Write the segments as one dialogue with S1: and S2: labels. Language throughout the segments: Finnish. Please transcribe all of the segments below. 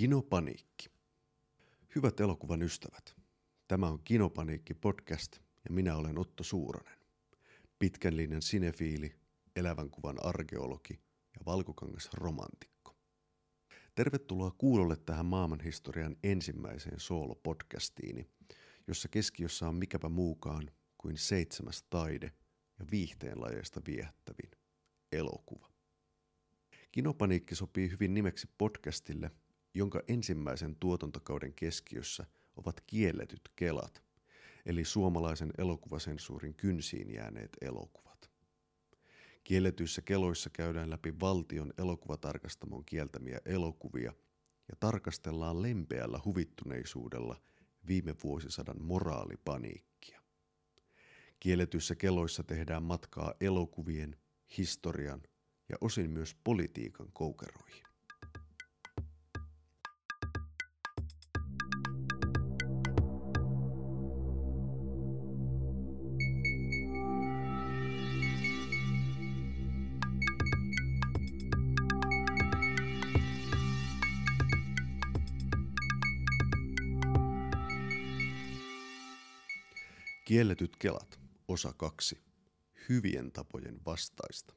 S1: Kinopaniikki. Hyvät elokuvan ystävät, tämä on Kinopaniikki podcast ja minä olen Otto Suuronen. Pitkän linjan sinefiili, elävän kuvan arkeologi ja valkokangas romantikko. Tervetuloa kuulolle tähän maailmanhistorian ensimmäiseen soolo-podcastiini, jossa keskiössä on mikäpä muukaan kuin seitsemäs taide ja viihteen lajeista viehättävin elokuva. Kinopaniikki sopii hyvin nimeksi podcastille, jonka ensimmäisen tuotantokauden keskiössä ovat kielletyt kelat, eli suomalaisen elokuvasensuurin kynsiin jääneet elokuvat. Kielletyissä keloissa käydään läpi valtion elokuvatarkastamon kieltämiä elokuvia ja tarkastellaan lempeällä huvittuneisuudella viime vuosisadan moraalipaniikkia. Kielletyissä keloissa tehdään matkaa elokuvien, historian ja osin myös politiikan koukeroihin. Kielletyt kelat, osa 2. Hyvien tapojen vastaista.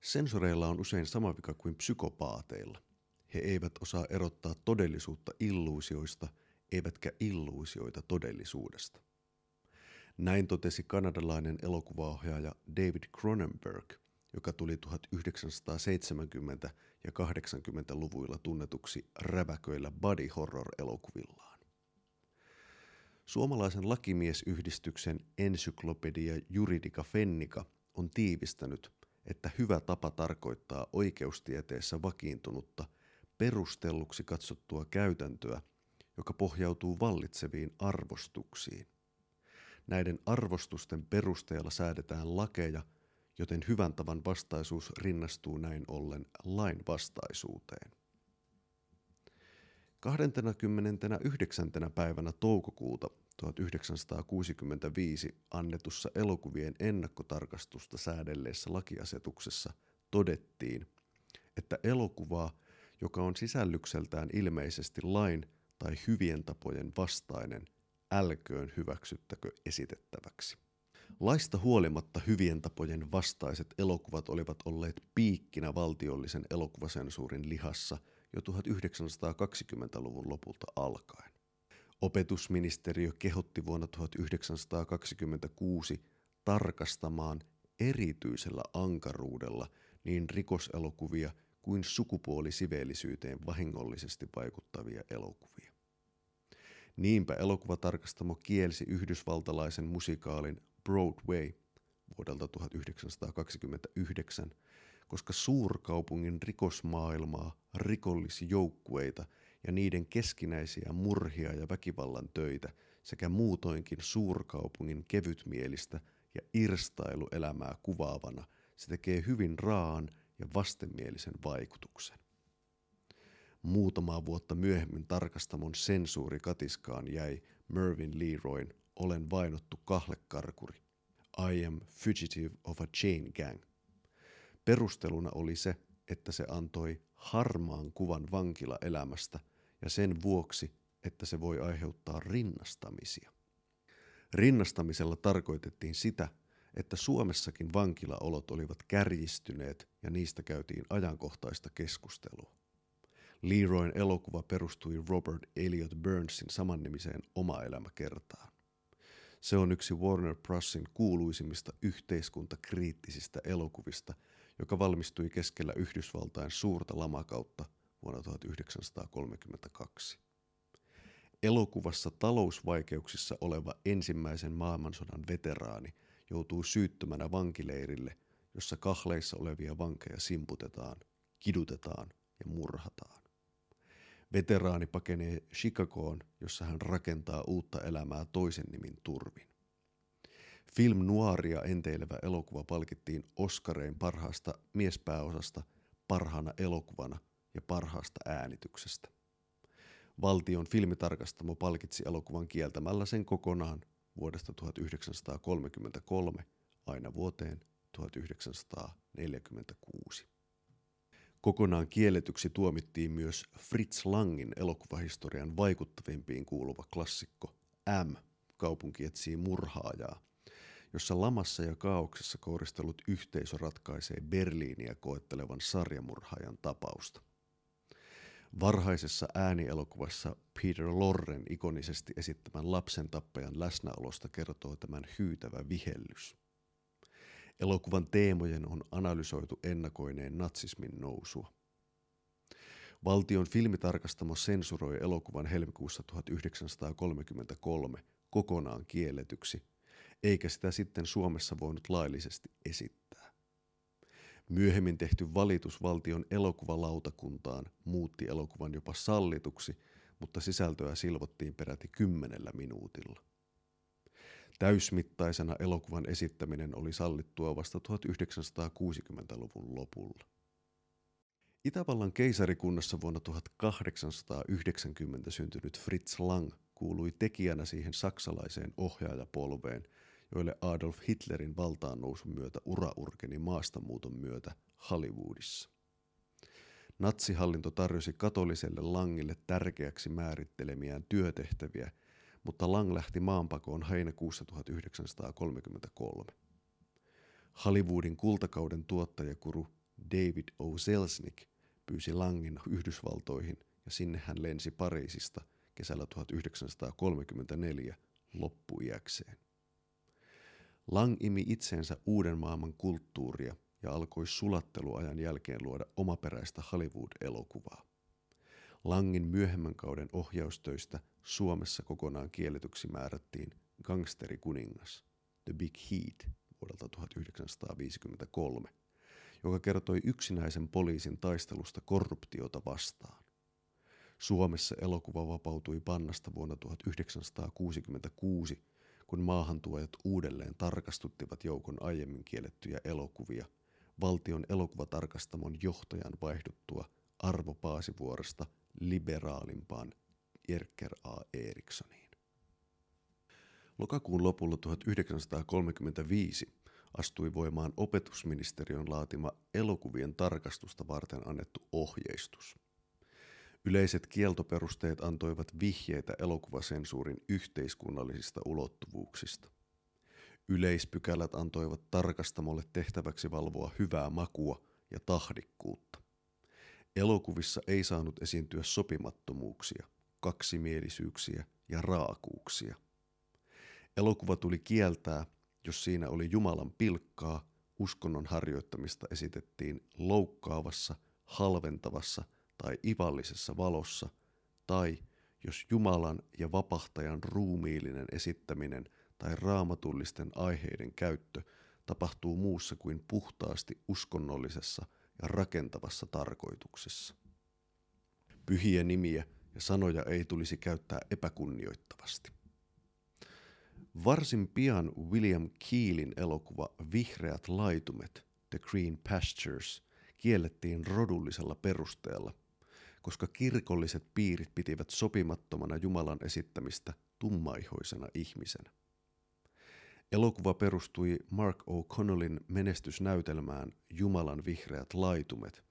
S1: Sensoreilla on usein sama vika kuin psykopaateilla. He eivät osaa erottaa todellisuutta illuusioista, eivätkä illuusioita todellisuudesta. Näin totesi kanadalainen elokuvaohjaaja David Cronenberg, joka tuli 1970- ja 80-luvuilla tunnetuksi räväköillä body horror-elokuvillaan. Suomalaisen lakimiesyhdistyksen Ensyklopedia Juridica Fennica on tiivistänyt, että hyvä tapa tarkoittaa oikeustieteessä vakiintunutta, perustelluksi katsottua käytäntöä, joka pohjautuu vallitseviin arvostuksiin. Näiden arvostusten perusteella säädetään lakeja, joten hyvän tavan vastaisuus rinnastuu näin ollen lain vastaisuuteen. 29. päivänä toukokuuta 1965 annetussa elokuvien ennakkotarkastusta säädelleessä lakiasetuksessa todettiin, että elokuvaa, joka on sisällykseltään ilmeisesti lain tai hyvien tapojen vastainen, älköön hyväksyttäkö esitettäväksi. Laista huolimatta hyvien tapojen vastaiset elokuvat olivat olleet piikkinä valtiollisen elokuvasensuurin lihassa jo 1920-luvun lopulta alkaen. Opetusministeriö kehotti vuonna 1926 tarkastamaan erityisellä ankaruudella niin rikoselokuvia kuin sukupuolisiveellisyyteen vahingollisesti vaikuttavia elokuvia. Niinpä elokuvatarkastamo kielsi yhdysvaltalaisen musikaalin Broadway vuodelta 1929, koska suurkaupungin rikosmaailmaa, rikollisjoukkueita – ja niiden keskinäisiä murhia ja väkivallan töitä sekä muutoinkin suurkaupungin kevytmielistä ja irstailuelämää kuvaavana se tekee hyvin raan ja vastenmielisen vaikutuksen. Muutamaa vuotta myöhemmin tarkastamon sensuuri katiskaan jäi Mervyn Leroyn Olen vainottu kahlekarkuri. I am fugitive of a chain gang. Perusteluna oli se, että se antoi harmaan kuvan vankilaelämästä ja sen vuoksi, että se voi aiheuttaa rinnastamisia. Rinnastamisella tarkoitettiin sitä, että Suomessakin vankilaolot olivat kärjistyneet ja niistä käytiin ajankohtaista keskustelua. Leroyn elokuva perustui Robert Elliot Burnsin samannimiseen oma-elämäkertaan. Se on yksi Warner Brosin kuuluisimmista yhteiskuntakriittisistä elokuvista, joka valmistui keskellä Yhdysvaltain suurta lamakautta vuonna 1932. Elokuvassa talousvaikeuksissa oleva ensimmäisen maailmansodan veteraani joutuu syyttömänä vankileirille, jossa kahleissa olevia vankeja simputetaan, kidutetaan ja murhataan. Veteraani pakenee Chicagoon, jossa hän rakentaa uutta elämää toisen nimin turvin. Film Noiria enteilevä elokuva palkittiin Oscarein parhaasta miespääosasta parhaana elokuvana ja parhaasta äänityksestä. Valtion filmitarkastamo palkitsi elokuvan kieltämällä sen kokonaan vuodesta 1933 aina vuoteen 1946. Kokonaan kielletyksi tuomittiin myös Fritz Langin elokuvahistorian vaikuttavimpiin kuuluva klassikko M, kaupunki etsii murhaajaa, jossa lamassa ja kaauksessa kouristellut yhteisö ratkaisee Berliiniä koettelevan sarjamurhaajan tapausta. Varhaisessa äänielokuvassa Peter Lorren ikonisesti esittämän lapsen tappajan läsnäolosta kertoo tämän hyytävä vihellys. Elokuvan teemojen on analysoitu ennakoineen natsismin nousua. Valtion filmitarkastamo sensuroi elokuvan helmikuussa 1933 kokonaan kielletyksi, eikä sitä sitten Suomessa voinut laillisesti esittää. Myöhemmin tehty valitus valtion elokuvalautakuntaan muutti elokuvan jopa sallituksi, mutta sisältöä silvottiin peräti kymmenellä minuutilla. Täysmittaisena elokuvan esittäminen oli sallittua vasta 1960-luvun lopulla. Itävallan keisarikunnassa vuonna 1890 syntynyt Fritz Lang kuului tekijänä siihen saksalaiseen ohjaajapolveen, joille Adolf Hitlerin valtaan nousun myötä ura urkeni maastamuuton myötä Hollywoodissa. Natsihallinto tarjosi katoliselle Langille tärkeäksi määrittelemiään työtehtäviä, mutta Lang lähti maanpakoon heinäkuussa 1933. Hollywoodin kultakauden tuottajakuru David O. Selznick pyysi Langin Yhdysvaltoihin ja sinne hän lensi Pariisista kesällä 1934 loppuiäkseen. Lang imi itseensä uuden maailman kulttuuria ja alkoi sulatteluajan jälkeen luoda omaperäistä Hollywood-elokuvaa. Langin myöhemmän kauden ohjaustöistä Suomessa kokonaan kielletyksi määrättiin Gangsterikuningas, The Big Heat vuodelta 1953, joka kertoi yksinäisen poliisin taistelusta korruptiota vastaan. Suomessa elokuva vapautui pannasta vuonna 1966, kun maahantuojat uudelleen tarkastuttivat joukon aiemmin kiellettyjä elokuvia valtion elokuvatarkastamon johtajan vaihduttua Arvo Paasivuoresta liberaalimpaan Jerker A. Erikssoniin. Lokakuun lopulla 1935 astui voimaan opetusministeriön laatima elokuvien tarkastusta varten annettu ohjeistus. Yleiset kieltoperusteet antoivat vihjeitä elokuvasensuurin yhteiskunnallisista ulottuvuuksista. Yleispykälät antoivat tarkastamolle tehtäväksi valvoa hyvää makua ja tahdikkuutta. Elokuvissa ei saanut esiintyä sopimattomuuksia, kaksimielisyyksiä ja raakuuksia. Elokuva tuli kieltää – jos siinä oli Jumalan pilkkaa, uskonnon harjoittamista esitettiin loukkaavassa, halventavassa tai ivallisessa valossa, tai jos Jumalan ja vapahtajan ruumiillinen esittäminen tai raamatullisten aiheiden käyttö tapahtuu muussa kuin puhtaasti uskonnollisessa ja rakentavassa tarkoituksessa. Pyhiä nimiä ja sanoja ei tulisi käyttää epäkunnioittavasti. Varsin pian William Keelin elokuva Vihreät laitumet, The Green Pastures, kiellettiin rodullisella perusteella, koska kirkolliset piirit pitivät sopimattomana Jumalan esittämistä tummaihoisena ihmisenä. Elokuva perustui Mark O'Connellin menestysnäytelmään Jumalan vihreät laitumet,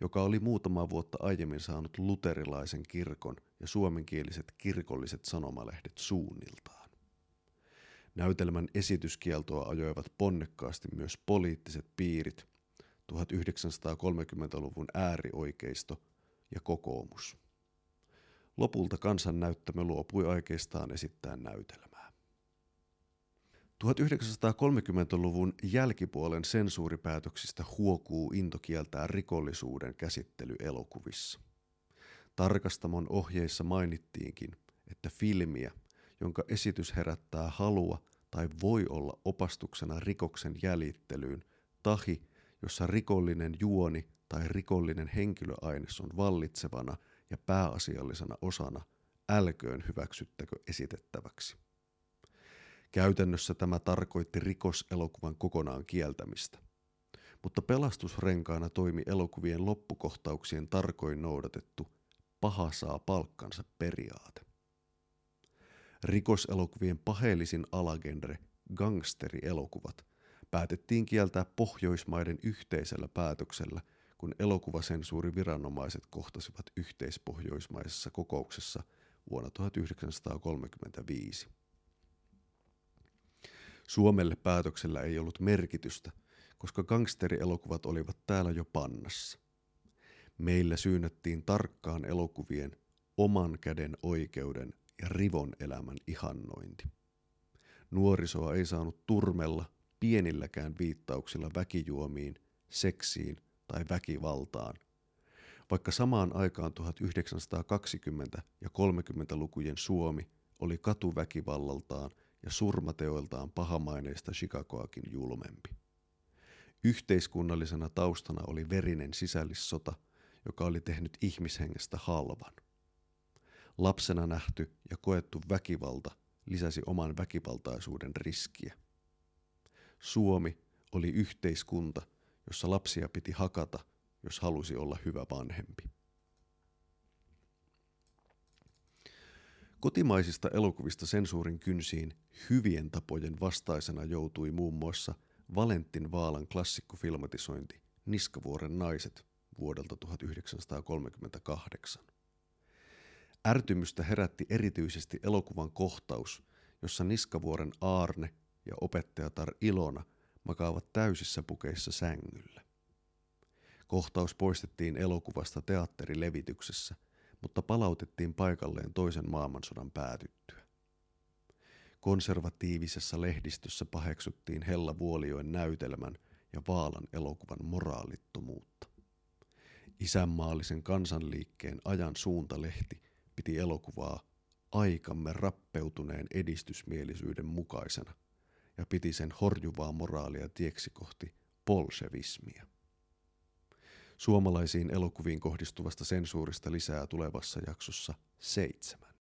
S1: joka oli muutama vuotta aiemmin saanut luterilaisen kirkon ja suomenkieliset kirkolliset sanomalehdet suunniltaan. Näytelmän esityskieltoa ajoivat ponnekkaasti myös poliittiset piirit, 1930-luvun äärioikeisto ja kokoomus. Lopulta kansannäyttämö luopui aikeistaan esittää näytelmää. 1930-luvun jälkipuolen sensuuripäätöksistä huokuu into kieltää rikollisuuden käsittely elokuvissa. Tarkastamon ohjeissa mainittiinkin, että filmiä – jonka esitys herättää halua tai voi olla opastuksena rikoksen jäljittelyyn, tahi, jossa rikollinen juoni tai rikollinen henkilöaines on vallitsevana ja pääasiallisena osana, älköön hyväksyttäkö esitettäväksi. Käytännössä tämä tarkoitti rikoselokuvan kokonaan kieltämistä. Mutta pelastusrenkaana toimi elokuvien loppukohtauksien tarkoin noudatettu paha saa palkkansa periaate rikoselokuvien paheellisin alagenre, gangsterielokuvat, päätettiin kieltää Pohjoismaiden yhteisellä päätöksellä, kun elokuvasensuuriviranomaiset kohtasivat yhteispohjoismaisessa kokouksessa vuonna 1935. Suomelle päätöksellä ei ollut merkitystä, koska gangsterielokuvat olivat täällä jo pannassa. Meillä syynnettiin tarkkaan elokuvien oman käden oikeuden ja rivon elämän ihannointi. Nuorisoa ei saanut turmella pienilläkään viittauksilla väkijuomiin, seksiin tai väkivaltaan. Vaikka samaan aikaan 1920- ja 30-lukujen Suomi oli katuväkivallaltaan ja surmateoiltaan pahamaineista Chicagoakin julmempi. Yhteiskunnallisena taustana oli verinen sisällissota, joka oli tehnyt ihmishengestä halvan. Lapsena nähty ja koettu väkivalta lisäsi oman väkivaltaisuuden riskiä. Suomi oli yhteiskunta, jossa lapsia piti hakata, jos halusi olla hyvä vanhempi. Kotimaisista elokuvista sensuurin kynsiin hyvien tapojen vastaisena joutui muun muassa Valentin Vaalan klassikkofilmatisointi Niskavuoren naiset vuodelta 1938. Ärtymystä herätti erityisesti elokuvan kohtaus, jossa Niskavuoren Aarne ja opettajatar Ilona makaavat täysissä pukeissa sängyllä. Kohtaus poistettiin elokuvasta teatterilevityksessä, mutta palautettiin paikalleen toisen maailmansodan päätyttyä. Konservatiivisessa lehdistössä paheksuttiin Hella Vuolioen näytelmän ja Vaalan elokuvan moraalittomuutta. Isänmaallisen kansanliikkeen ajan suuntalehti piti elokuvaa aikamme rappeutuneen edistysmielisyyden mukaisena ja piti sen horjuvaa moraalia tieksi kohti polsevismia. Suomalaisiin elokuviin kohdistuvasta sensuurista lisää tulevassa jaksossa seitsemän.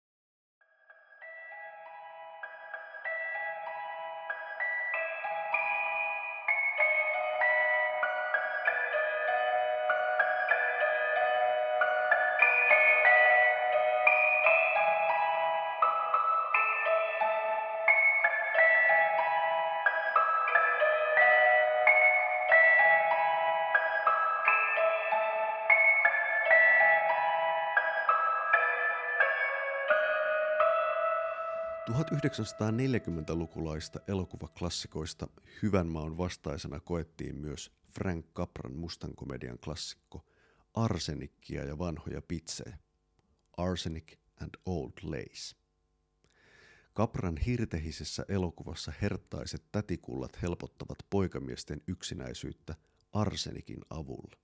S1: 1940-lukulaista elokuvaklassikoista Hyvän maun vastaisena koettiin myös Frank Capran mustankomedian klassikko Arsenikkia ja vanhoja pitsejä. Arsenic and Old Lace. Kapran hirtehisessä elokuvassa herttaiset tätikullat helpottavat poikamiesten yksinäisyyttä arsenikin avulla.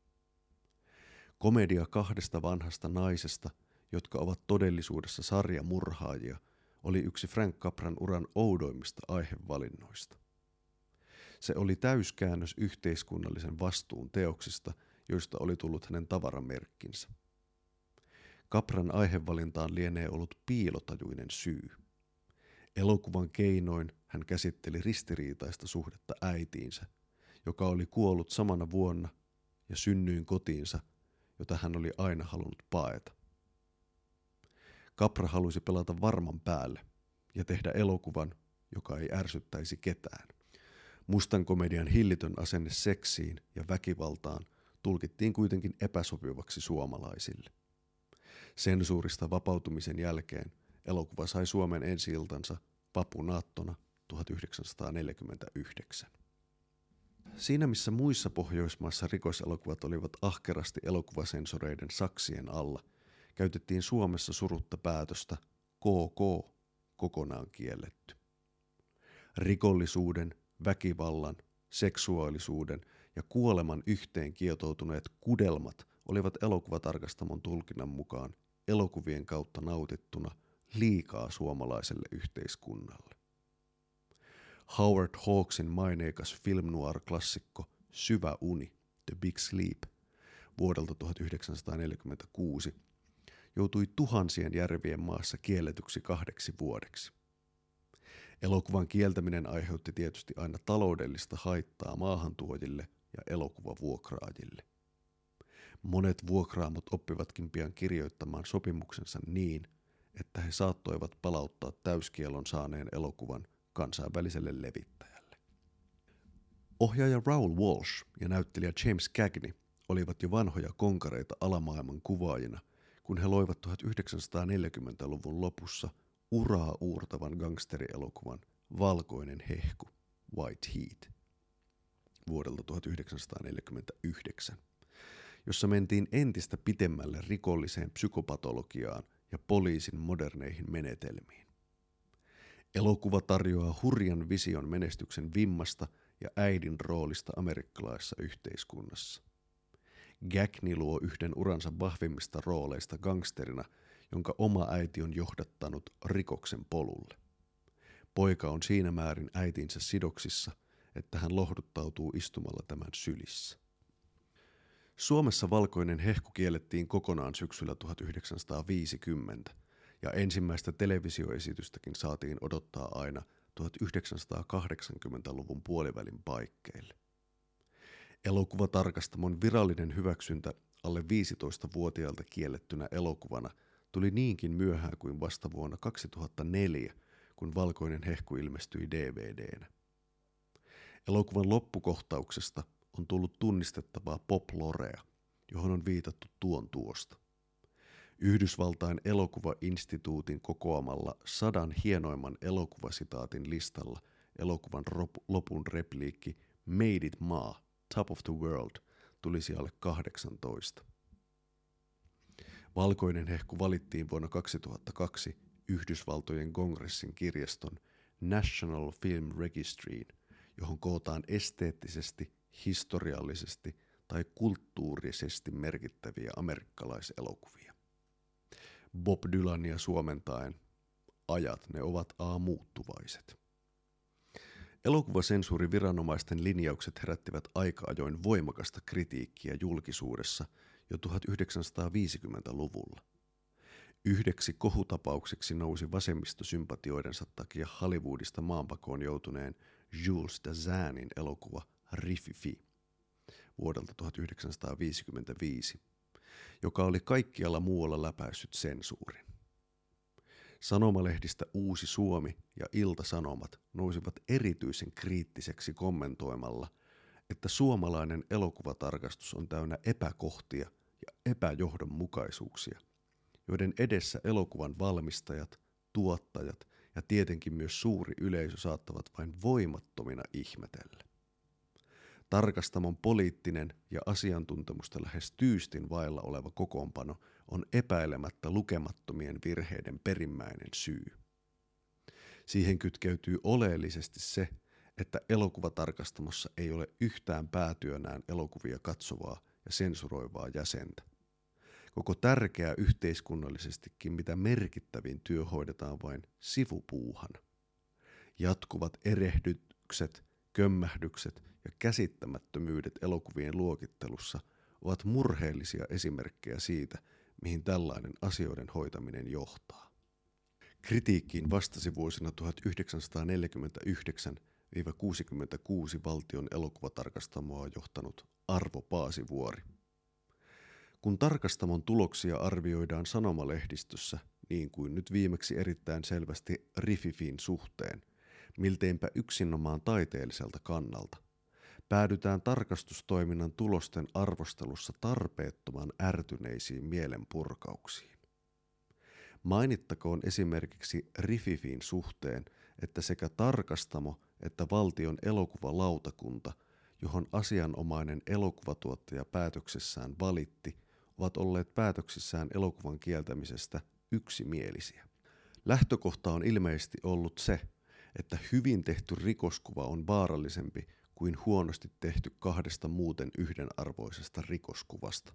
S1: Komedia kahdesta vanhasta naisesta, jotka ovat todellisuudessa sarjamurhaajia – oli yksi Frank Capran uran oudoimmista aihevalinnoista. Se oli täyskäännös yhteiskunnallisen vastuun teoksista, joista oli tullut hänen tavaramerkkinsä. Kapran aihevalintaan lienee ollut piilotajuinen syy. Elokuvan keinoin hän käsitteli ristiriitaista suhdetta äitiinsä, joka oli kuollut samana vuonna ja synnyin kotiinsa, jota hän oli aina halunnut paeta. Kapra halusi pelata varman päälle ja tehdä elokuvan, joka ei ärsyttäisi ketään. Mustan komedian hillitön asenne seksiin ja väkivaltaan tulkittiin kuitenkin epäsopivaksi suomalaisille. Sensuurista vapautumisen jälkeen elokuva sai Suomen ensi-iltansa vapunaattona 1949. Siinä missä muissa Pohjoismaissa rikoselokuvat olivat ahkerasti elokuvasensoreiden saksien alla – käytettiin Suomessa surutta päätöstä KK kokonaan kielletty. Rikollisuuden, väkivallan, seksuaalisuuden ja kuoleman yhteen kietoutuneet kudelmat olivat elokuvatarkastamon tulkinnan mukaan elokuvien kautta nautittuna liikaa suomalaiselle yhteiskunnalle. Howard Hawksin maineikas film noir-klassikko Syvä uni, The Big Sleep, vuodelta 1946 joutui tuhansien järvien maassa kielletyksi kahdeksi vuodeksi. Elokuvan kieltäminen aiheutti tietysti aina taloudellista haittaa maahantuojille ja elokuvavuokraajille. Monet vuokraamot oppivatkin pian kirjoittamaan sopimuksensa niin, että he saattoivat palauttaa täyskielon saaneen elokuvan kansainväliselle levittäjälle. Ohjaaja Raoul Walsh ja näyttelijä James Cagney olivat jo vanhoja konkareita alamaailman kuvaajina, kun he loivat 1940-luvun lopussa uraa uurtavan gangsterielokuvan Valkoinen hehku, White Heat, vuodelta 1949, jossa mentiin entistä pitemmälle rikolliseen psykopatologiaan ja poliisin moderneihin menetelmiin. Elokuva tarjoaa hurjan vision menestyksen vimmasta ja äidin roolista amerikkalaisessa yhteiskunnassa. Gagney luo yhden uransa vahvimmista rooleista gangsterina, jonka oma äiti on johdattanut rikoksen polulle. Poika on siinä määrin äitinsä sidoksissa, että hän lohduttautuu istumalla tämän sylissä. Suomessa valkoinen hehku kiellettiin kokonaan syksyllä 1950, ja ensimmäistä televisioesitystäkin saatiin odottaa aina 1980-luvun puolivälin paikkeille. Elokuvatarkastamon virallinen hyväksyntä alle 15-vuotiaalta kiellettynä elokuvana tuli niinkin myöhään kuin vasta vuonna 2004, kun Valkoinen hehku ilmestyi DVDnä. Elokuvan loppukohtauksesta on tullut tunnistettavaa pop-lorea, johon on viitattu tuon tuosta. Yhdysvaltain elokuvainstituutin kokoamalla sadan hienoimman elokuvasitaatin listalla elokuvan lopun repliikki Made it maa, top of the world, tulisi alle 18. Valkoinen hehku valittiin vuonna 2002 Yhdysvaltojen kongressin kirjaston National Film Registryin, johon kootaan esteettisesti, historiallisesti tai kulttuurisesti merkittäviä amerikkalaiselokuvia. Bob Dylania suomentaen, ajat ne ovat a muuttuvaiset. Elokuvasensuurin viranomaisten linjaukset herättivät aika ajoin voimakasta kritiikkiä julkisuudessa jo 1950-luvulla. Yhdeksi kohutapaukseksi nousi vasemmistosympatioidensa takia Hollywoodista maanpakoon joutuneen Jules Dazanin elokuva Rififi vuodelta 1955, joka oli kaikkialla muualla läpäissyt sensuurin. Sanomalehdistä Uusi Suomi ja Ilta-Sanomat nousivat erityisen kriittiseksi kommentoimalla, että suomalainen elokuvatarkastus on täynnä epäkohtia ja epäjohdonmukaisuuksia, joiden edessä elokuvan valmistajat, tuottajat ja tietenkin myös suuri yleisö saattavat vain voimattomina ihmetellä. Tarkastamon poliittinen ja asiantuntemusta lähes tyystin vailla oleva kokoonpano on epäilemättä lukemattomien virheiden perimmäinen syy. Siihen kytkeytyy oleellisesti se, että elokuvatarkastamossa ei ole yhtään päätyönään elokuvia katsovaa ja sensuroivaa jäsentä. Koko tärkeä yhteiskunnallisestikin mitä merkittävin työ hoidetaan vain sivupuuhana. Jatkuvat erehdykset, kömmähdykset ja käsittämättömyydet elokuvien luokittelussa ovat murheellisia esimerkkejä siitä, mihin tällainen asioiden hoitaminen johtaa. Kritiikkiin vastasi vuosina 1949-66 valtion elokuvatarkastamoa johtanut Arvo Paasivuori. Kun tarkastamon tuloksia arvioidaan sanomalehdistössä, niin kuin nyt viimeksi erittäin selvästi Rififin suhteen, milteinpä yksinomaan taiteelliselta kannalta, päädytään tarkastustoiminnan tulosten arvostelussa tarpeettoman ärtyneisiin mielenpurkauksiin. Mainittakoon esimerkiksi Rififin suhteen, että sekä tarkastamo että valtion elokuvalautakunta, johon asianomainen elokuvatuottaja päätöksessään valitti, ovat olleet päätöksissään elokuvan kieltämisestä yksimielisiä. Lähtökohta on ilmeisesti ollut se, että hyvin tehty rikoskuva on vaarallisempi kuin huonosti tehty kahdesta muuten yhdenarvoisesta rikoskuvasta.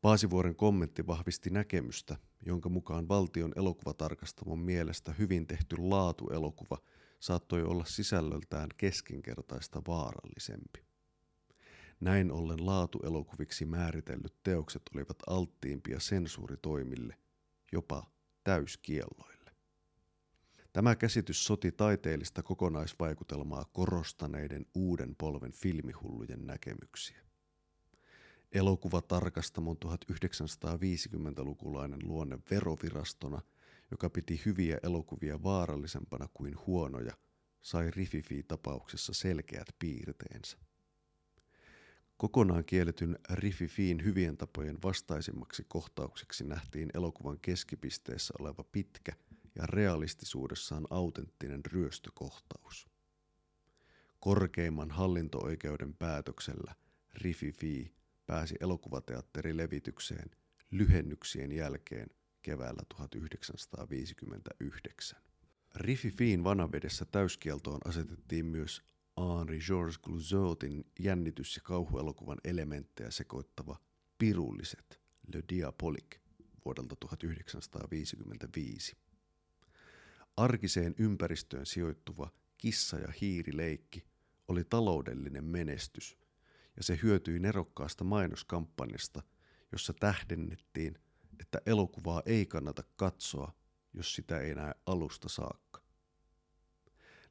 S1: Paasivuoren kommentti vahvisti näkemystä, jonka mukaan valtion elokuvatarkastamon mielestä hyvin tehty laatuelokuva saattoi olla sisällöltään keskinkertaista vaarallisempi. Näin ollen laatuelokuviksi määritellyt teokset olivat alttiimpia sensuuritoimille, jopa täyskielloille. Tämä käsitys soti taiteellista kokonaisvaikutelmaa korostaneiden uuden polven filmihullujen näkemyksiä. Elokuvatarkastamon 1950-lukulainen luonne verovirastona, joka piti hyviä elokuvia vaarallisempana kuin huonoja, sai Rififi-tapauksessa selkeät piirteensä. Kokonaan kielletyn Rififiin hyvien tapojen vastaisimmaksi kohtaukseksi nähtiin elokuvan keskipisteessä oleva pitkä ja realistisuudessaan autenttinen ryöstökohtaus. Korkeimman hallinto-oikeuden päätöksellä Rififi pääsi elokuvateatterilevitykseen lyhennyksien jälkeen keväällä 1959. Riffifin vanavedessä täyskieltoon asetettiin myös Henri-Georges Clouseautin jännitys- ja kauhuelokuvan elementtejä sekoittava Pirulliset, Le Diabolique, vuodelta 1955. Arkiseen ympäristöön sijoittuva kissa- ja hiirileikki oli taloudellinen menestys, ja se hyötyi nerokkaasta mainoskampanjasta, jossa tähdennettiin, että elokuvaa ei kannata katsoa, jos sitä ei näe alusta saakka.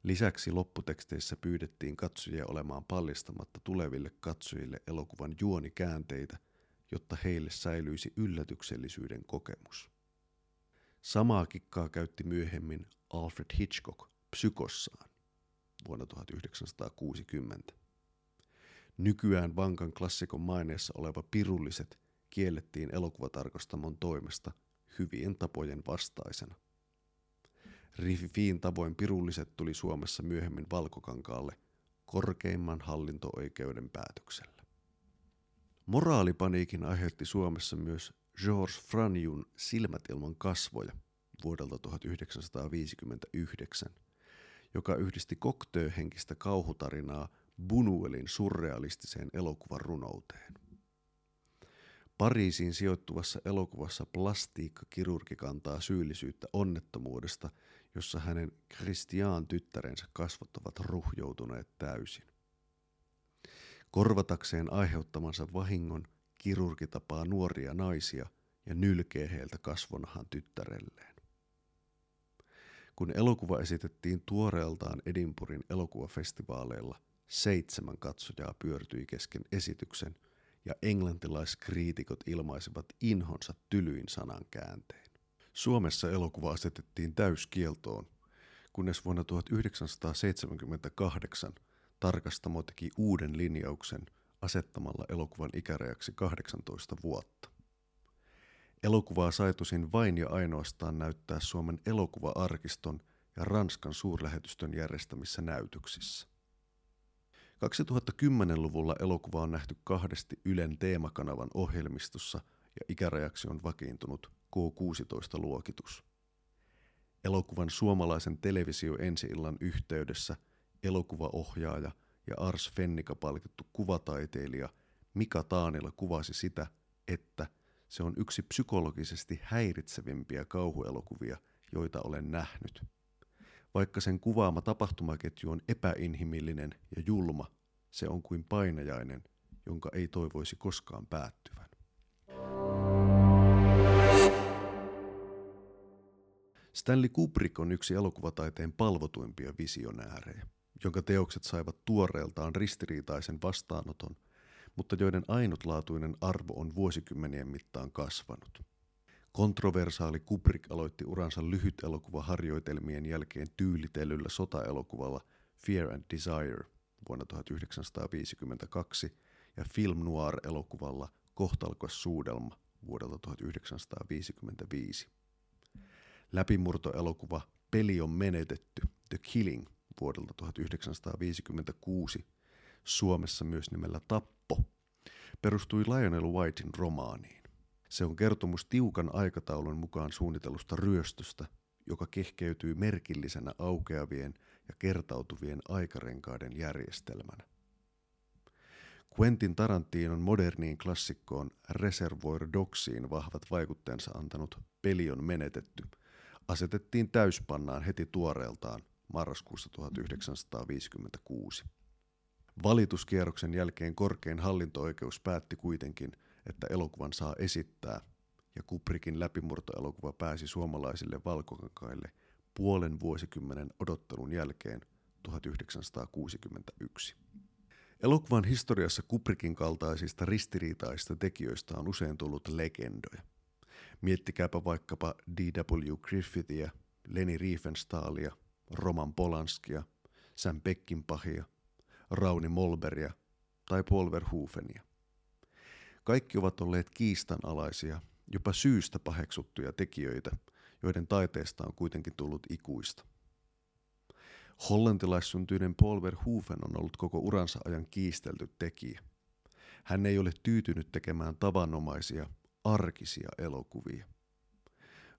S1: Lisäksi lopputeksteissä pyydettiin katsojia olemaan paljastamatta tuleville katsojille elokuvan juonikäänteitä, jotta heille säilyisi yllätyksellisyyden kokemus. Samaa kikkaa käytti myöhemmin Alfred Hitchcock psykossaan vuonna 1960. Nykyään vankan klassikon maineessa oleva pirulliset kiellettiin elokuvatarkastamon toimesta hyvien tapojen vastaisena. Riffiin tavoin pirulliset tuli Suomessa myöhemmin Valkokankaalle korkeimman hallinto-oikeuden päätöksellä. Moraalipaniikin aiheutti Suomessa myös Georges Franjun Silmät ilman kasvoja vuodelta 1959, joka yhdisti koktööhenkistä kauhutarinaa Bunuelin surrealistiseen elokuvan runouteen. Pariisiin sijoittuvassa elokuvassa plastiikkakirurgi kantaa syyllisyyttä onnettomuudesta, jossa hänen Christian tyttärensä kasvot ovat ruhjoutuneet täysin. Korvatakseen aiheuttamansa vahingon kirurgi tapaa nuoria naisia ja nylkee heiltä kasvonahan tyttärelleen. Kun elokuva esitettiin tuoreeltaan Edinburghin elokuvafestivaaleilla, seitsemän katsojaa pyörtyi kesken esityksen – ja englantilaiskriitikot ilmaisivat inhonsa tylyin sanan kääntein. Suomessa elokuva asetettiin täyskieltoon, kunnes vuonna 1978 tarkastamo teki uuden linjauksen asettamalla elokuvan ikärajaksi 18 vuotta. Elokuvaa saitusin vain ja ainoastaan näyttää Suomen elokuva-arkiston ja Ranskan suurlähetystön järjestämissä näytöksissä. 2010-luvulla elokuva on nähty kahdesti Ylen teemakanavan ohjelmistossa ja ikärajaksi on vakiintunut K16-luokitus. Elokuvan suomalaisen televisio ensi-illan yhteydessä elokuvaohjaaja ja Ars Fennika palkittu kuvataiteilija Mika Taanila kuvasi sitä, että se on yksi psykologisesti häiritsevimpiä kauhuelokuvia, joita olen nähnyt. Vaikka sen kuvaama tapahtumaketju on epäinhimillinen ja julma, se on kuin painajainen, jonka ei toivoisi koskaan päättyvän. Stanley Kubrick on yksi elokuvataiteen palvotuimpia visionäärejä, jonka teokset saivat tuoreeltaan ristiriitaisen vastaanoton, mutta joiden ainutlaatuinen arvo on vuosikymmenien mittaan kasvanut. Kontroversaali Kubrick aloitti uransa lyhyt elokuvaharjoitelmien jälkeen tyylitellyllä sotaelokuvalla Fear and Desire vuonna 1952 ja film noir-elokuvalla Kohtalkas suudelma vuodelta 1955. Läpimurtoelokuva Peli on menetetty, The Killing vuodelta 1956, Suomessa myös nimellä Tappo, perustui Lionel Whitein romaaniin. Se on kertomus tiukan aikataulun mukaan suunnitelusta ryöstöstä, joka kehkeytyy merkillisenä aukeavien ja kertautuvien aikarenkaiden järjestelmänä. Quentin Tarantinon moderniin klassikkoon Reservoir Dogsiin vahvat vaikutteensa antanut Peli on menetetty asetettiin täyspannaan heti tuoreeltaan marraskuussa 1956. Valituskierroksen jälkeen korkein hallinto-oikeus päätti kuitenkin – että elokuvan saa esittää, ja Kubrickin läpimurtoelokuva pääsi suomalaisille valkokankaille puolen vuosikymmenen odottelun jälkeen 1961. Elokuvan historiassa Kubrickin kaltaisista ristiriitaisista tekijöistä on usein tullut legendoja. Miettikääpä vaikkapa D.W. Griffithia, Leni Riefenstahlia, Roman Polanskia, Sam Peckinpahia, Rauni Molberia tai Paul Verhoevenia. Kaikki ovat olleet kiistanalaisia, jopa syystä paheksuttuja tekijöitä, joiden taiteesta on kuitenkin tullut ikuista. Hollantilaissyntyinen Paul Verhoeven on ollut koko uransa ajan kiistelty tekijä. Hän ei ole tyytynyt tekemään tavanomaisia, arkisia elokuvia.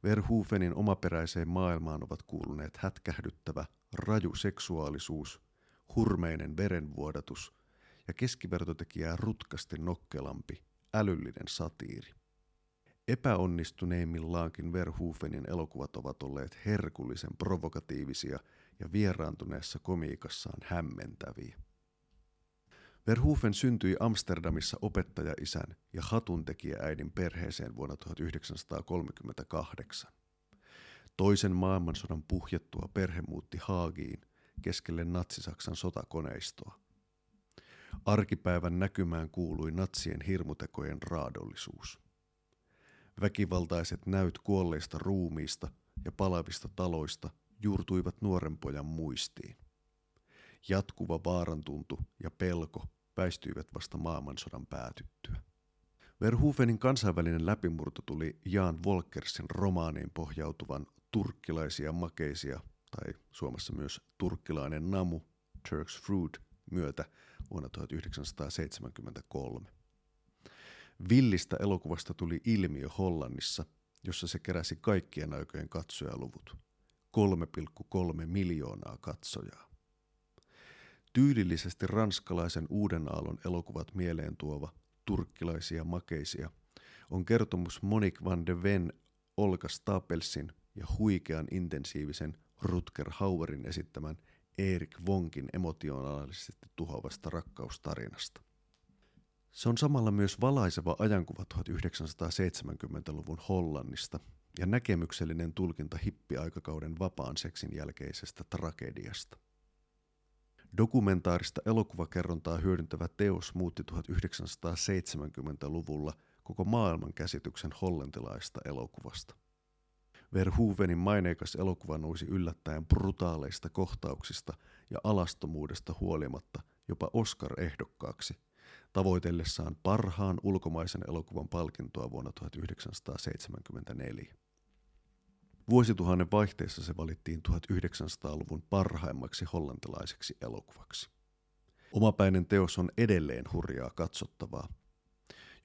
S1: Verhoevenin omaperäiseen maailmaan ovat kuuluneet hätkähdyttävä, raju seksuaalisuus, hurmeinen verenvuodatus ja keskivertotekijää rutkasti nokkelampi, älyllinen satiiri. Epäonnistuneimmillaankin Verhoevenin elokuvat ovat olleet herkullisen provokatiivisia ja vieraantuneessa komiikassaan hämmentäviä. Verhoeven syntyi Amsterdamissa opettajaisän ja hatuntekijääidin perheeseen vuonna 1938. Toisen maailmansodan puhjettua perhe muutti Haagiin keskelle natsisaksan sotakoneistoa. Arkipäivän näkymään kuului natsien hirmutekojen raadollisuus. Väkivaltaiset näyt kuolleista ruumiista ja palavista taloista juurtuivat nuoren pojan muistiin. Jatkuva vaarantuntu ja pelko väistyivät vasta maailmansodan päätyttyä. Verhoevenin kansainvälinen läpimurto tuli Jan Volkersin romaaniin pohjautuvan turkkilaisia makeisia, tai Suomessa myös turkkilainen namu, Turks Fruit, myötä vuonna 1973. Villistä elokuvasta tuli ilmiö Hollannissa, jossa se keräsi kaikkien aikojen katsojaluvut. 3,3 miljoonaa katsojaa. Tyylillisesti ranskalaisen uuden aallon elokuvat mieleen tuova turkkilaisia makeisia on kertomus Monique van de Ven Olga Stapelsin ja huikean intensiivisen Rutger Hauerin esittämän Erik Vonkin emotionaalisesti tuhoavasta rakkaustarinasta. Se on samalla myös valaiseva ajankuva 1970-luvun Hollannista ja näkemyksellinen tulkinta hippiaikakauden vapaan seksin jälkeisestä tragediasta. Dokumentaarista elokuvakerrontaa hyödyntävä teos muutti 1970-luvulla koko maailman käsityksen hollantilaista elokuvasta. Verhoevenin maineikas elokuva nousi yllättäen brutaaleista kohtauksista ja alastomuudesta huolimatta jopa Oscar-ehdokkaaksi, tavoitellessaan parhaan ulkomaisen elokuvan palkintoa vuonna 1974. Vuosituhannen vaihteessa se valittiin 1900-luvun parhaimmaksi hollantilaiseksi elokuvaksi. Omapäinen teos on edelleen hurjaa katsottavaa.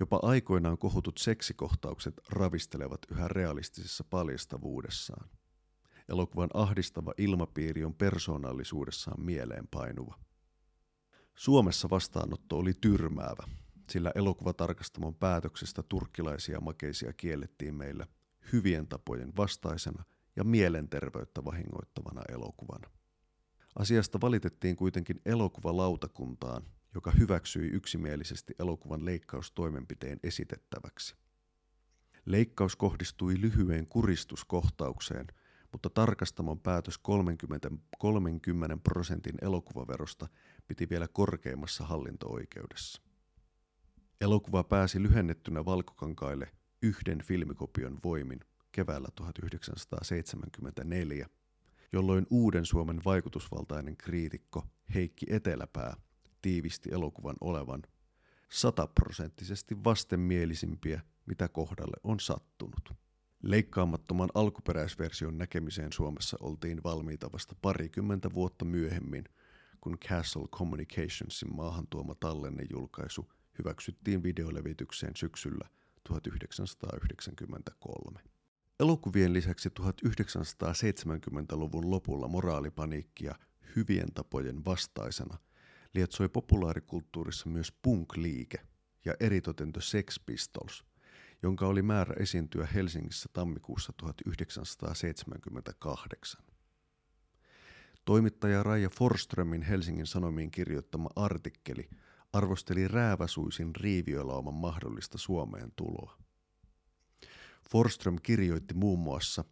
S1: Jopa aikoinaan kohutut seksikohtaukset ravistelevat yhä realistisessa paljastavuudessaan. Elokuvan ahdistava ilmapiiri on persoonallisuudessaan mieleenpainuva. Suomessa vastaanotto oli tyrmäävä, sillä elokuvatarkastamon päätöksestä turkkilaisia makeisia kiellettiin meillä hyvien tapojen vastaisena ja mielenterveyttä vahingoittavana elokuvana. Asiasta valitettiin kuitenkin elokuvalautakuntaan, joka hyväksyi yksimielisesti elokuvan leikkaustoimenpiteen esitettäväksi. Leikkaus kohdistui lyhyen kuristuskohtaukseen, mutta tarkastamon päätös 30, 30 prosentin elokuvaverosta piti vielä korkeimmassa hallinto-oikeudessa. Elokuva pääsi lyhennettynä valkokankaille yhden filmikopion voimin keväällä 1974, jolloin uuden Suomen vaikutusvaltainen kriitikko Heikki Eteläpää tiivisti elokuvan olevan sataprosenttisesti vastenmielisimpiä, mitä kohdalle on sattunut. Leikkaamattoman alkuperäisversion näkemiseen Suomessa oltiin valmiita vasta parikymmentä vuotta myöhemmin, kun Castle Communicationsin maahan tuoma tallennejulkaisu hyväksyttiin videolevitykseen syksyllä 1993. Elokuvien lisäksi 1970-luvun lopulla moraalipaniikkia hyvien tapojen vastaisena lietsoi populaarikulttuurissa myös punk-liike ja eritoten The Sex Pistols, jonka oli määrä esiintyä Helsingissä tammikuussa 1978. Toimittaja Raija Forströmin Helsingin Sanomiin kirjoittama artikkeli arvosteli rääväsuisin riiviölauman mahdollista Suomeen tuloa. Forström kirjoitti muun muassa,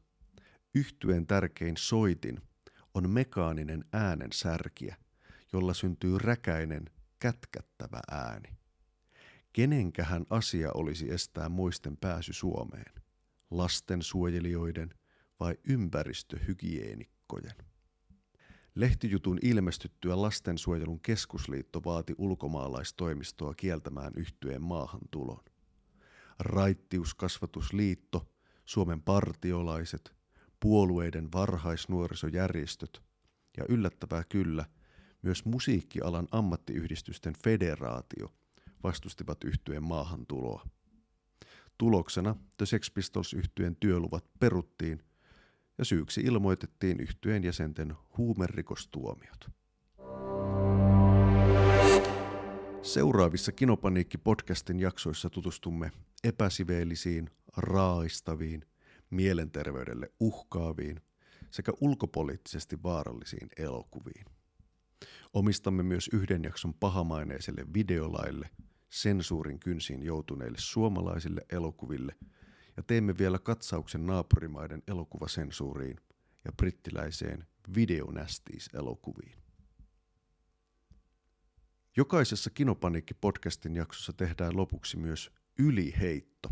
S1: Yhtyeen tärkein soitin on mekaaninen äänen särkiä, jolla syntyy räkäinen, kätkättävä ääni. Kenenkähän asia olisi estää muisten pääsy Suomeen? Lastensuojelijoiden vai ympäristöhygienikkojen? Lehtijutun ilmestyttyä Lastensuojelun keskusliitto vaati ulkomaalaistoimistoa kieltämään yhtyeen maahantulon. Raittiuskasvatusliitto, Suomen partiolaiset, puolueiden varhaisnuorisojärjestöt ja yllättävää kyllä, myös musiikkialan ammattiyhdistysten federaatio vastustivat yhtyeen maahantuloa. Tuloksena The Sex Pistols yhtyeen työluvat peruttiin ja syyksi ilmoitettiin yhtyeen jäsenten huumerikostuomiot. Seuraavissa Kinopaniikki-podcastin jaksoissa tutustumme epäsiveellisiin, raaistaviin, mielenterveydelle uhkaaviin sekä ulkopoliittisesti vaarallisiin elokuviin. Omistamme myös yhden jakson pahamaineiselle videolaille, sensuurin kynsiin joutuneille suomalaisille elokuville ja teemme vielä katsauksen naapurimaiden elokuvasensuuriin ja brittiläiseen videonästiis-elokuviin. Jokaisessa Kinopaniikki-podcastin jaksossa tehdään lopuksi myös yliheitto.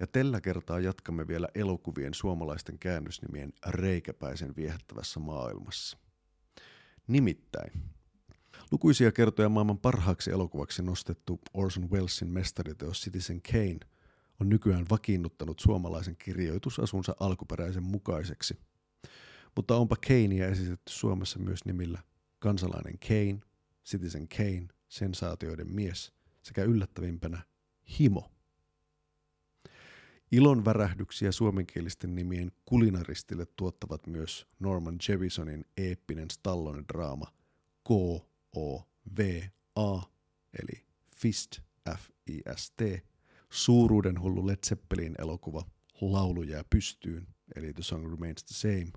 S1: Ja tällä kertaa jatkamme vielä elokuvien suomalaisten käännösnimien reikäpäisen viehättävässä maailmassa. Nimittäin, lukuisia kertoja maailman parhaaksi elokuvaksi nostettu Orson Wellesin mestariteos Citizen Kane on nykyään vakiinnuttanut suomalaisen kirjoitusasunsa alkuperäisen mukaiseksi. Mutta onpa Kanea esitetty Suomessa myös nimillä Kansalainen Kane, Citizen Kane, Sensaatioiden mies sekä yllättävimpänä Himo. Ilon värähdyksiä suomenkielisten nimien kulinaristille tuottavat myös Norman Jevisonin eeppinen Stallone-draama K-O-V-A, eli Fist, F-I-S-T, suuruuden hullu Led Zeppelin elokuva Laulu jää pystyyn, eli The Song Remains the Same,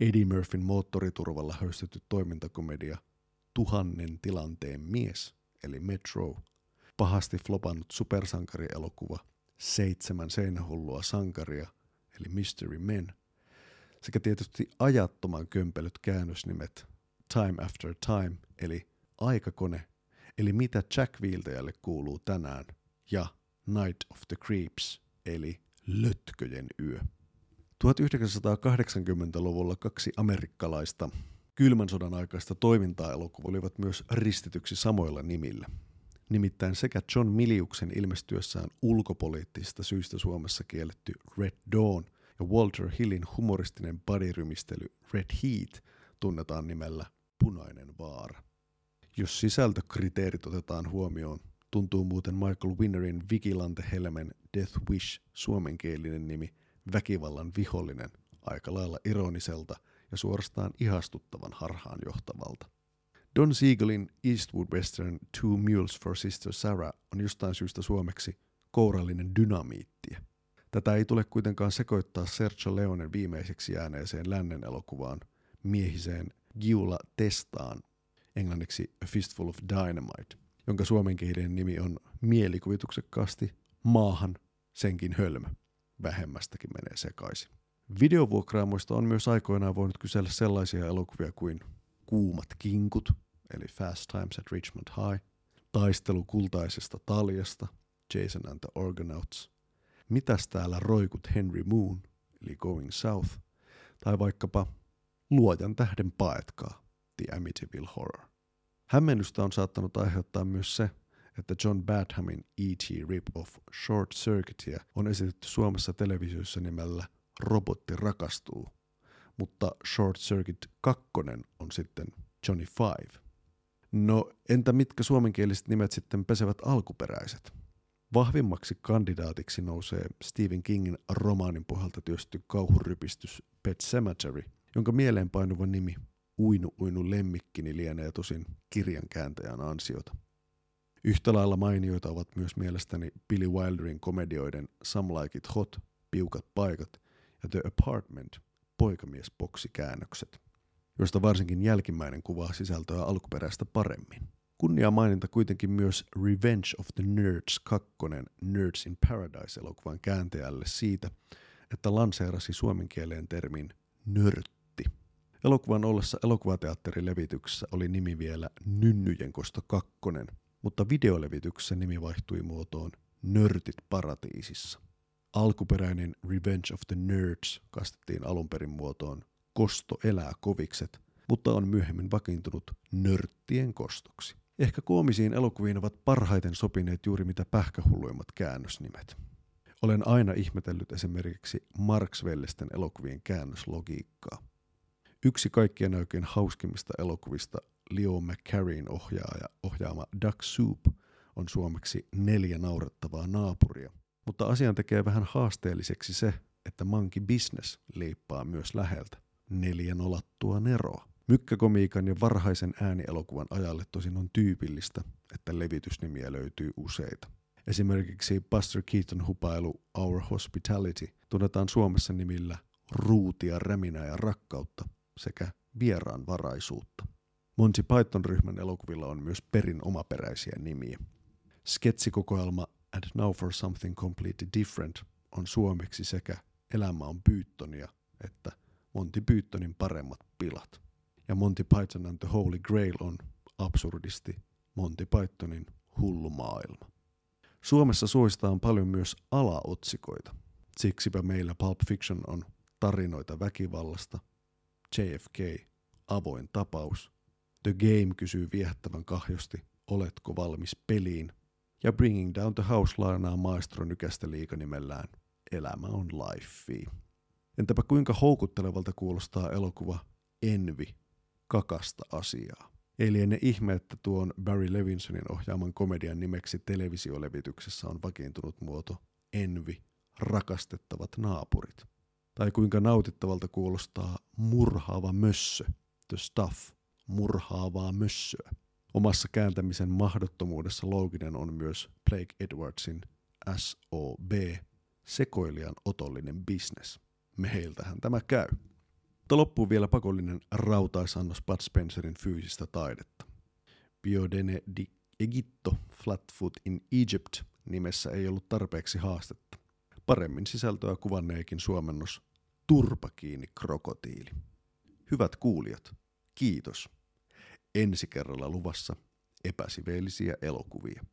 S1: Eddie Murphyn moottoriturvalla höystetty toimintakomedia Tuhannen tilanteen mies, eli Metro, pahasti flopannut supersankarielokuva Seitsemän seinähullua sankaria, eli Mystery Men, sekä tietysti ajattoman kömpelyt käännösnimet Time After Time, eli Aikakone, eli mitä Jack Viiltäjälle kuuluu tänään, ja Night of the Creeps, eli Lötköjen yö. 1980-luvulla kaksi amerikkalaista kylmän sodan aikaista toimintaa elokuva olivat myös ristityksi samoilla nimillä. Nimittäin sekä John Miliuksen ilmestyessään ulkopoliittisista syistä Suomessa kielletty Red Dawn ja Walter Hillin humoristinen badyrymistely Red Heat tunnetaan nimellä Punainen vaara. Jos sisältökriteerit otetaan huomioon, tuntuu muuten Michael Winnerin Vigilante Helmen Death Wish suomenkielinen nimi Väkivallan vihollinen aika lailla ironiselta ja suorastaan ihastuttavan harhaan johtavalta. Don Siegelin Eastwood Western Two Mules for Sister Sarah on jostain syystä suomeksi kourallinen dynamiittia. Tätä ei tule kuitenkaan sekoittaa Sergio Leonen viimeiseksi jääneeseen lännen elokuvaan miehiseen Giula Testaan, englanniksi A Fistful of Dynamite, jonka suomenkielinen nimi on mielikuvituksekkaasti Maahan senkin hölmö. Vähemmästäkin menee sekaisin. Videovuokraamoista on myös aikoinaan voinut kysellä sellaisia elokuvia kuin Kuumat kinkut, eli Fast Times at Richmond High, Taistelu kultaisesta taljasta, Jason and the Argonauts, Mitäs täällä roikut Henry Moon, eli Going South, tai vaikkapa Luojan tähden paetkaa, The Amityville Horror. Hämmennystä on saattanut aiheuttaa myös se, että John Badhamin E.T. rip-off Short Circuitia on esitetty Suomessa televisiossa nimellä Robotti rakastuu, mutta Short Circuit 2 on sitten Johnny Five. No entä mitkä suomenkieliset nimet sitten pesevät alkuperäiset? Vahvimmaksi kandidaatiksi nousee Stephen Kingin romaanin pohjalta työsty kauhurypistys Pet Cemetery, jonka mieleenpainuva nimi Uinu uinu lemmikkini lienee tosin kirjan kääntäjän ansiota. Yhtä lailla mainioita ovat myös mielestäni Billy Wilderin komedioiden Some Like It Hot, Piukat paikat ja The Apartment, poikamiesboksikäännökset, joista varsinkin jälkimmäinen kuvaa sisältöä alkuperäistä paremmin. Kunnia maininta kuitenkin myös Revenge of the Nerds 2 Nerds in Paradise-elokuvan kääntäjälle siitä, että lanseerasi suomen kieleen termin nörtti. Elokuvan ollessa elokuvateatterilevityksessä oli nimi vielä Nynnyjen kosto 2, mutta videolevityksessä nimi vaihtui muotoon Nörtit paratiisissa. Alkuperäinen Revenge of the Nerds kastettiin alun perin muotoon Kosto elää kovikset mutta on myöhemmin vakiintunut nörttien kostoksi. Ehkä koomisiin elokuviin ovat parhaiten sopineet juuri mitä pähkähulluimmat käännösnimet. Olen aina ihmetellyt esimerkiksi Marx elokuvien käännöslogiikkaa. Yksi kaikkien oikein hauskimmista elokuvista Leo McCarryn ohjaaja, ohjaama Duck Soup on suomeksi neljä naurettavaa naapuria. Mutta asian tekee vähän haasteelliseksi se, että Monkey Business leippaa myös läheltä. Neljä nolattua neroa. Mykkäkomiikan ja varhaisen äänielokuvan ajalle tosin on tyypillistä, että levitysnimiä löytyy useita. Esimerkiksi Buster Keaton hupailu Our Hospitality tunnetaan Suomessa nimillä Ruutia, räminää ja rakkautta sekä vieraanvaraisuutta. Monty Python-ryhmän elokuvilla on myös perin omaperäisiä nimiä. Sketsikokoelma And Now for Something Completely Different on suomeksi sekä Elämä on Pythonia että Monty Pythonin paremmat pilat. Ja Monty Python and the Holy Grail on absurdisti Monty Pythonin hullu maailma. Suomessa suositaan paljon myös alaotsikoita. Siksipä meillä Pulp Fiction on tarinoita väkivallasta, JFK, avoin tapaus, The Game kysyy viehättävän kahjosti, oletko valmis peliin, ja Bringing Down the House lainaa maestro nykästä liikanimellään Elämä on life. Entäpä kuinka houkuttelevalta kuulostaa elokuva Envi, kakasta asiaa. Ei liene ihme, että tuon Barry Levinsonin ohjaaman komedian nimeksi televisiolevityksessä on vakiintunut muoto Envi, rakastettavat naapurit. Tai kuinka nautittavalta kuulostaa murhaava mössö, the stuff, murhaavaa mössöä. Omassa kääntämisen mahdottomuudessa looginen on myös Blake Edwardsin SOB, sekoilijan otollinen business. Meiltähän tämä käy. Mutta loppuu vielä pakollinen rautaisannos Bud Spencerin fyysistä taidetta. Biodene di Egitto Flatfoot in Egypt nimessä ei ollut tarpeeksi haastetta. Paremmin sisältöä kuvanneekin suomennos Turpa kiinni krokotiili. Hyvät kuulijat, kiitos. Ensi kerralla luvassa epäsiveellisiä elokuvia.